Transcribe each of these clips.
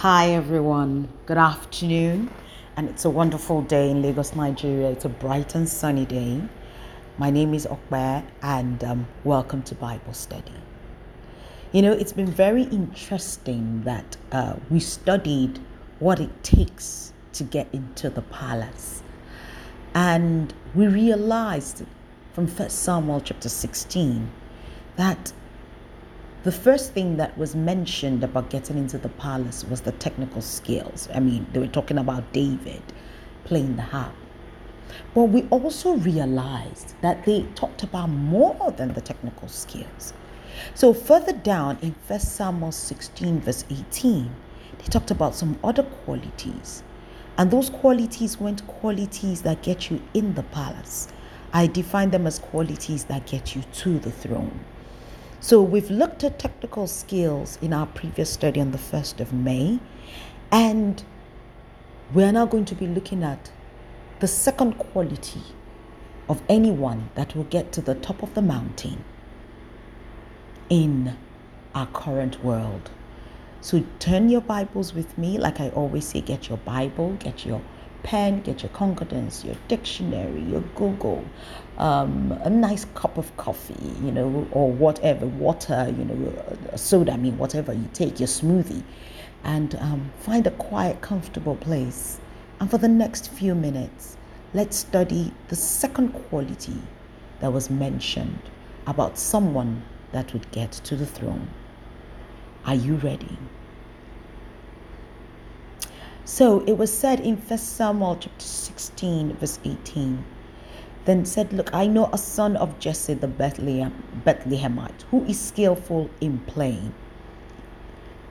Hi everyone, good afternoon, and it's a wonderful day in Lagos, Nigeria. It's a bright and sunny day. My name is Okbe, and um, welcome to Bible study. You know, it's been very interesting that uh, we studied what it takes to get into the palace, and we realized from First Samuel chapter 16 that the first thing that was mentioned about getting into the palace was the technical skills. I mean, they were talking about David playing the harp. But we also realized that they talked about more than the technical skills. So further down in 1 Samuel 16, verse 18, they talked about some other qualities. And those qualities weren't qualities that get you in the palace. I define them as qualities that get you to the throne. So we've looked at technical skills in our previous study on the 1st of May, and we're now going to be looking at the second quality of anyone that will get to the top of the mountain in our current world. So turn your Bibles with me. Like I always say, get your Bible, get your pen, get your concordance, your dictionary, your Google, um, a nice cup of coffee, you know, or whatever, water, you know, soda, I mean, whatever you take, your smoothie, and um, find a quiet, comfortable place. And for the next few minutes, let's study the second quality that was mentioned about someone that would get to the throne. Are you ready? So it was said in First Samuel chapter 16, verse 18. Then said, Look, I know a son of Jesse the Bethlehem, Bethlehemite who is skillful in playing.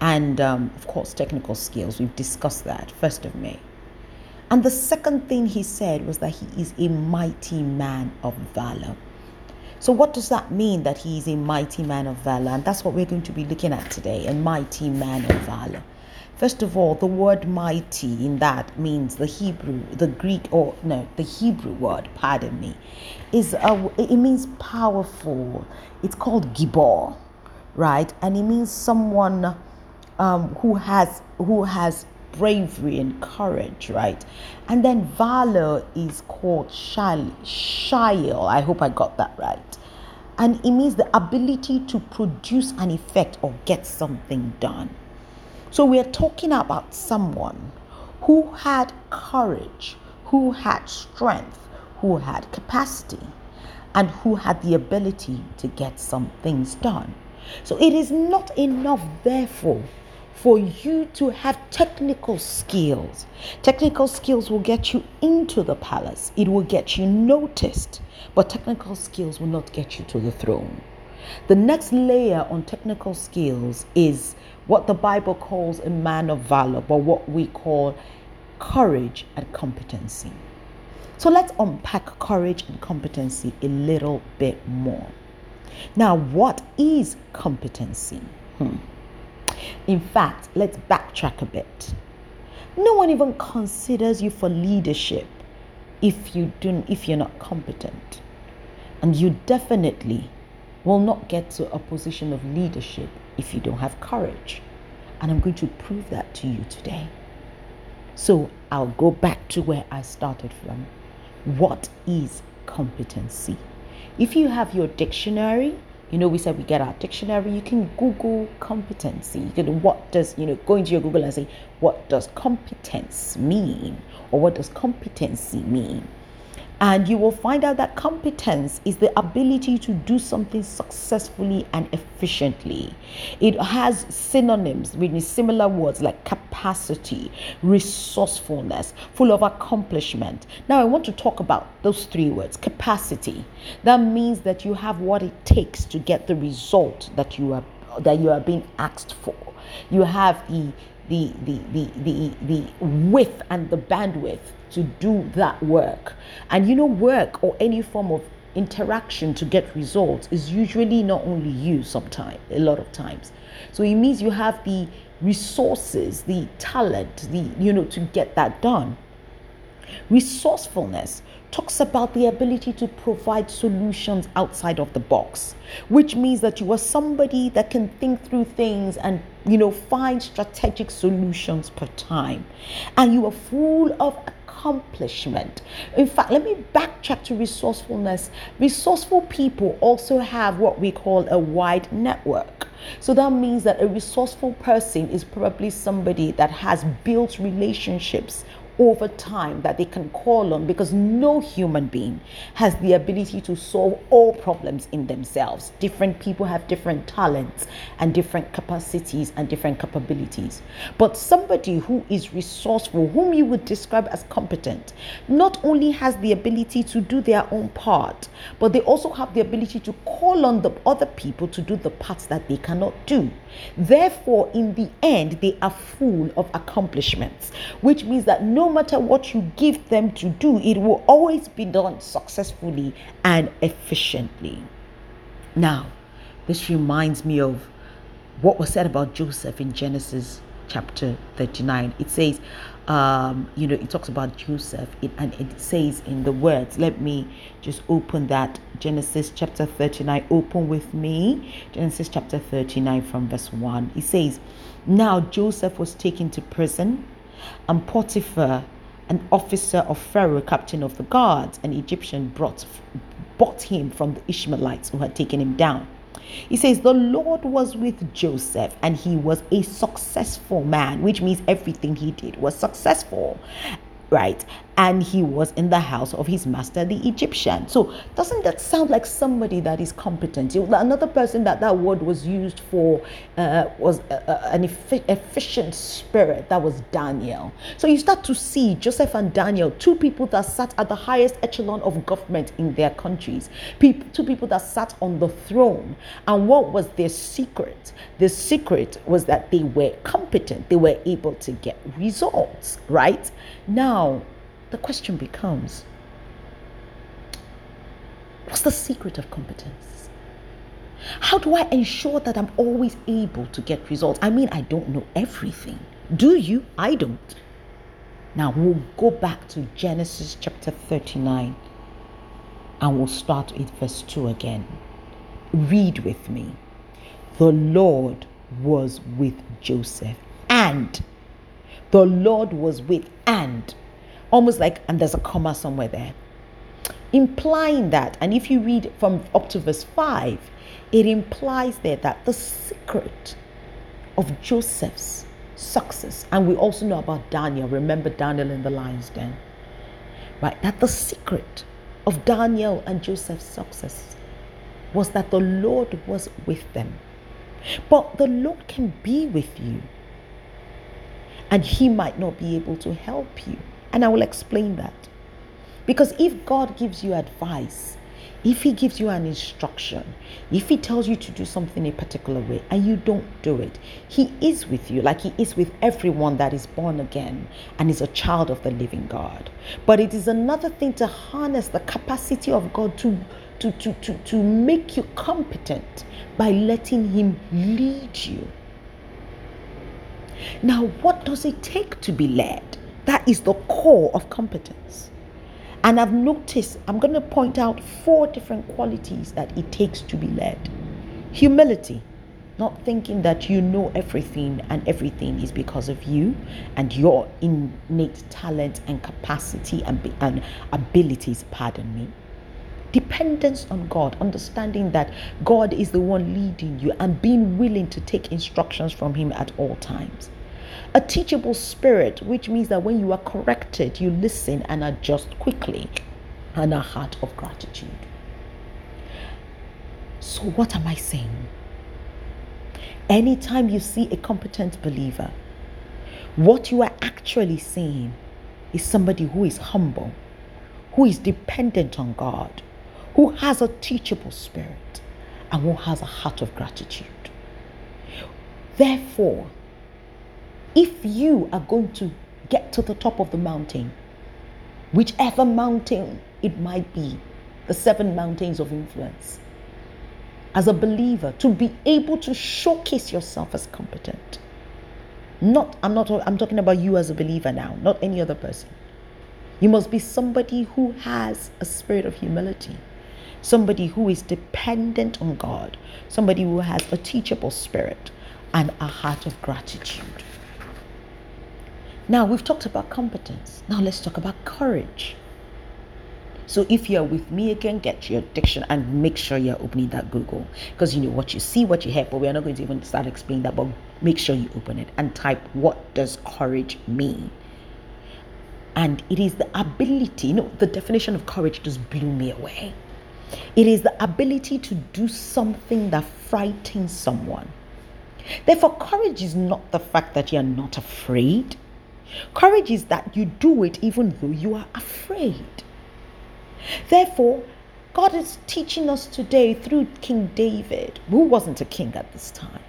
And um, of course, technical skills. We've discussed that, first of May. And the second thing he said was that he is a mighty man of valor. So, what does that mean that he is a mighty man of valor? And that's what we're going to be looking at today a mighty man of valor. First of all, the word mighty in that means the Hebrew, the Greek, or no, the Hebrew word, pardon me, is a, it means powerful. It's called gibor, right? And it means someone um, who has who has bravery and courage, right? And then valor is called shal, shail. I hope I got that right. And it means the ability to produce an effect or get something done. So we are talking about someone who had courage, who had strength, who had capacity, and who had the ability to get some things done. So it is not enough, therefore, for you to have technical skills. Technical skills will get you into the palace, it will get you noticed, but technical skills will not get you to the throne. The next layer on technical skills is what the Bible calls a man of valor, but what we call courage and competency. So let's unpack courage and competency a little bit more. Now, what is competency? Hmm. In fact, let's backtrack a bit. No one even considers you for leadership if you do if you're not competent. And you definitely will not get to a position of leadership if you don't have courage. And I'm going to prove that to you today. So I'll go back to where I started from. What is competency? If you have your dictionary, you know, we said we get our dictionary, you can Google competency. You can, what does, you know, go into your Google and say, what does competence mean? Or what does competency mean? And you will find out that competence is the ability to do something successfully and efficiently. It has synonyms, meaning similar words like capacity, resourcefulness, full of accomplishment. Now, I want to talk about those three words capacity. That means that you have what it takes to get the result that you are that you are being asked for. You have the the the the the, the width and the bandwidth to do that work. And you know, work or any form of interaction to get results is usually not only you sometimes, a lot of times. So it means you have the resources, the talent, the you know, to get that done. Resourcefulness talks about the ability to provide solutions outside of the box, which means that you are somebody that can think through things and you know find strategic solutions per time. And you are full of accomplishment. In fact, let me backtrack to resourcefulness. Resourceful people also have what we call a wide network. So that means that a resourceful person is probably somebody that has built relationships over time that they can call on because no human being has the ability to solve all problems in themselves. Different people have different talents and different capacities and different capabilities. But somebody who is resourceful, whom you would describe as competent, not only has the ability to do their own part, but they also have the ability to call on the other people to do the parts that they cannot do. Therefore, in the end, they are full of accomplishments, which means that no matter what you give them to do, it will always be done successfully and efficiently. Now, this reminds me of what was said about Joseph in Genesis chapter 39. It says, um, you know, it talks about Joseph, and it says in the words, let me just open that Genesis chapter 39. Open with me. Genesis chapter 39 from verse 1. It says, Now Joseph was taken to prison, and Potiphar, an officer of Pharaoh, captain of the guards, an Egyptian, brought, bought him from the Ishmaelites who had taken him down. He says, The Lord was with Joseph and he was a successful man, which means everything he did was successful right? And he was in the house of his master, the Egyptian. So, doesn't that sound like somebody that is competent? Another person that that word was used for uh, was uh, uh an efficient spirit. That was Daniel. So, you start to see Joseph and Daniel, two people that sat at the highest echelon of government in their countries, people, two people that sat on the throne. And what was their secret? The secret was that they were competent, they were able to get results, right? Now, the question becomes what's the secret of competence? How do I ensure that I'm always able to get results? I mean, I don't know everything. Do you? I don't. Now, we'll go back to Genesis chapter 39 and we'll start with verse 2 again. Read with me. The Lord was with Joseph and the Lord was with and almost like and there's a comma somewhere there. Implying that and if you read from up to verse 5 it implies there that the secret of joseph's success and we also know about daniel remember daniel in the lion's den right? That the secret of daniel and joseph's success was that the lord was with them. But the lord can be with you and he might not be able to help you. And I will explain that. Because if God gives you advice, if He gives you an instruction, if He tells you to do something a particular way and you don't do it, He is with you like He is with everyone that is born again and is a child of the living God. But it is another thing to harness the capacity of God to, to, to, to, to make you competent by letting Him lead you. Now, what does it take to be led? That is the core of competence. And I've noticed, I'm going to point out four different qualities that it takes to be led humility, not thinking that you know everything and everything is because of you and your innate talent and capacity and, and abilities, pardon me. Dependence on God, understanding that God is the one leading you and being willing to take instructions from Him at all times. A teachable spirit, which means that when you are corrected, you listen and adjust quickly, and a heart of gratitude. So, what am I saying? Anytime you see a competent believer, what you are actually seeing is somebody who is humble, who is dependent on God, who has a teachable spirit, and who has a heart of gratitude. Therefore, if you are going to get to the top of the mountain, whichever mountain it might be, the seven mountains of influence, as a believer, to be able to showcase yourself as competent. Not, I'm not, I'm talking about you as a believer now, not any other person. You must be somebody who has a spirit of humility, somebody who is dependent on God, somebody who has a teachable spirit and a heart of gratitude. Now, we've talked about competence. Now, let's talk about courage. So, if you're with me again, get your diction and make sure you're opening that Google because you know what you see, what you hear, but we're not going to even start explaining that. But make sure you open it and type what does courage mean? And it is the ability, you know, the definition of courage just blew me away. It is the ability to do something that frightens someone. Therefore, courage is not the fact that you're not afraid. Courage is that you do it even though you are afraid. Therefore, God is teaching us today through King David, who wasn't a king at this time,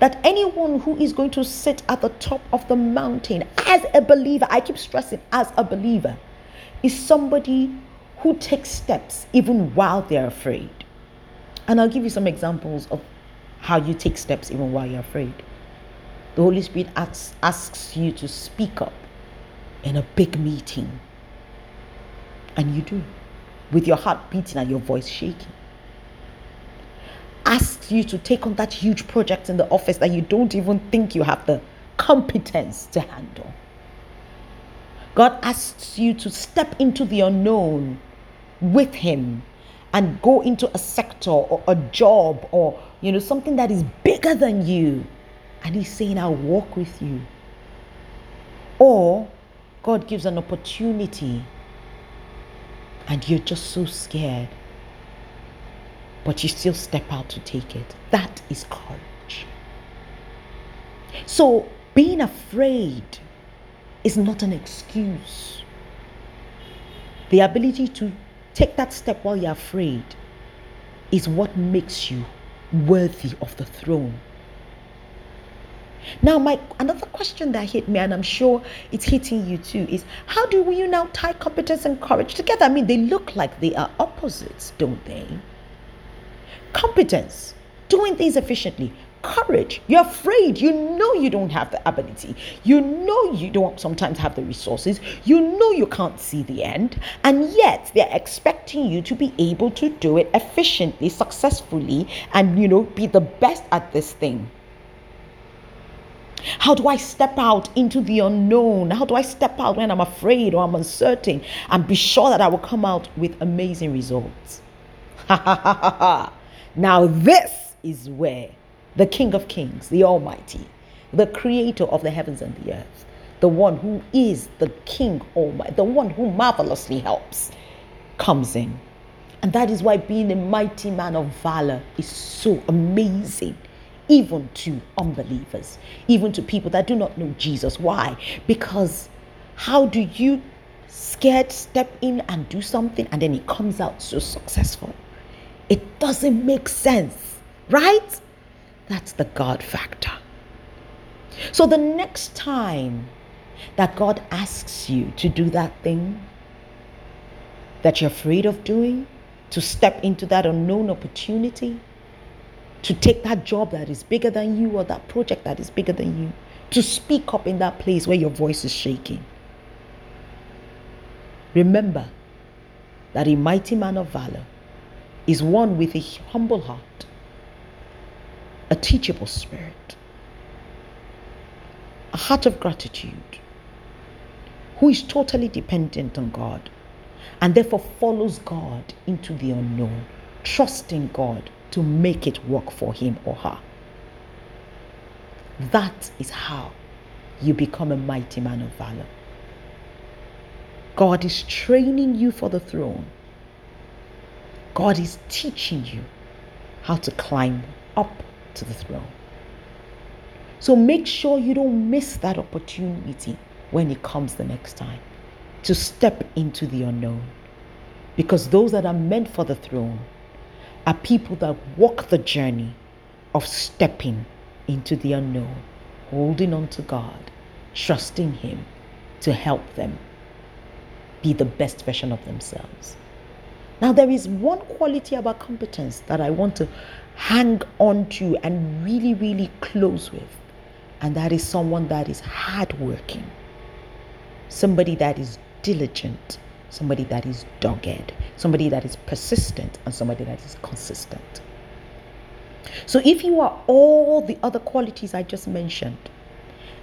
that anyone who is going to sit at the top of the mountain as a believer, I keep stressing as a believer, is somebody who takes steps even while they're afraid. And I'll give you some examples of how you take steps even while you're afraid. The Holy Spirit asks, asks you to speak up in a big meeting. And you do, with your heart beating and your voice shaking. Asks you to take on that huge project in the office that you don't even think you have the competence to handle. God asks you to step into the unknown with Him and go into a sector or a job or you know something that is bigger than you and He's saying, I'll walk with you. Or God gives an opportunity and you're just so scared, but you still step out to take it. That is courage. So, being afraid is not an excuse. The ability to take that step while you're afraid is what makes you worthy of the throne. Now, my another question that hit me, and I'm sure it's hitting you too, is how do you now tie competence and courage together? I mean, they look like they are opposites, don't they? Competence, doing things efficiently. Courage, you're afraid. You know you don't have the ability. You know you don't sometimes have the resources. You know you can't see the end. And yet they're expecting you to be able to do it efficiently, successfully, and, you know, be the best at this thing. How do I step out into the unknown? How do I step out when I'm afraid or I'm uncertain and be sure that I will come out with amazing results? now, this is where the King of Kings, the Almighty, the Creator of the heavens and the earth, the one who is the King Almighty, the one who marvelously helps, comes in. And that is why being a mighty man of valor is so amazing even to unbelievers, even to people that do not know Jesus. Why? Because how do you scared step in and do something and then it comes out so successful? It doesn't make sense, right? That's the God factor. So the next time that God asks you to do that thing that you're afraid of doing, to step into that unknown opportunity, to take that job that is bigger than you or that project that is bigger than you, to speak up in that place where your voice is shaking. Remember that a mighty man of valor is one with a humble heart, a teachable spirit, a heart of gratitude, who is totally dependent on God and therefore follows God into the unknown, trusting God to make it work for him or her. That is how you become a mighty man of valor. God is training you for the throne. God is teaching you how to climb up to the throne. So make sure you don't miss that opportunity when it comes the next time to step into the unknown. Because those that are meant for the throne are people that walk the journey of stepping into the unknown, holding on to God, trusting Him to help them be the best version of themselves. Now, there is one quality about competence that I want to hang on to and really, really close with, and that is someone that is hardworking, somebody that is diligent, somebody that is dogged, somebody that is persistent, and somebody that is consistent. So if you are all the other qualities I just mentioned,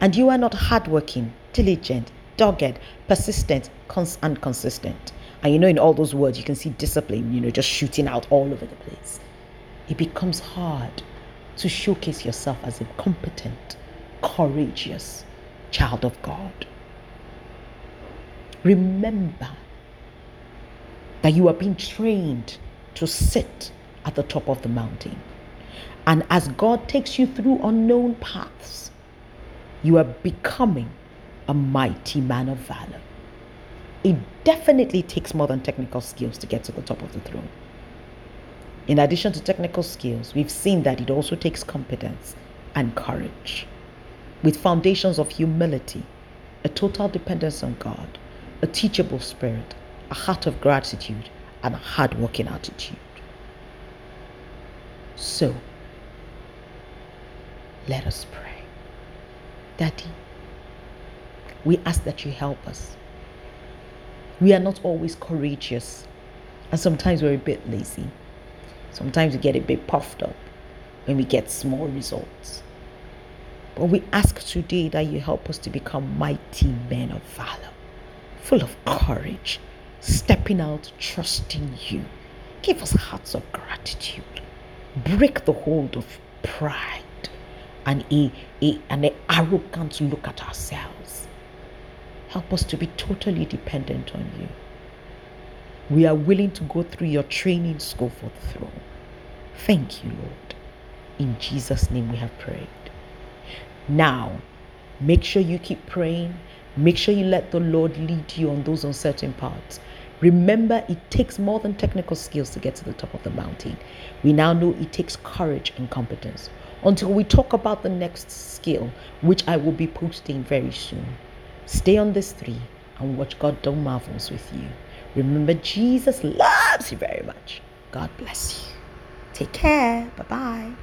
and you are not hardworking, diligent, dogged, persistent, cons- and consistent, and you know in all those words you can see discipline, you know, just shooting out all over the place, it becomes hard to showcase yourself as a competent, courageous child of God. Remember that you are being trained to sit at the top of the mountain. And as God takes you through unknown paths, you are becoming a mighty man of valor. It definitely takes more than technical skills to get to the top of the throne. In addition to technical skills, we've seen that it also takes competence and courage with foundations of humility, a total dependence on God, a teachable spirit, a heart of gratitude, and a hard-working attitude. So, let us pray. Daddy, we ask that you help us. We are not always courageous, and sometimes we're a bit lazy. Sometimes we get a bit puffed up when we get small results. But we ask today that you help us to become mighty men of valor, full of courage, stepping out, trusting you. Give us hearts of gratitude. Break the hold of pride and a, a, an arrogant look at ourselves. Help us to be totally dependent on you. We are willing to go through your training school for the throne. Thank you, Lord. In Jesus' name we have prayed. Now, make sure you keep praying. Make sure you let the Lord lead you on those uncertain parts. Remember, it takes more than technical skills to get to the top of the mountain. We now know it takes courage and competence. Until we talk about the next skill, which I will be posting very soon. Stay on this three and watch God do marvels with you. Remember, Jesus loves you very much. God bless you. Take care. Bye bye.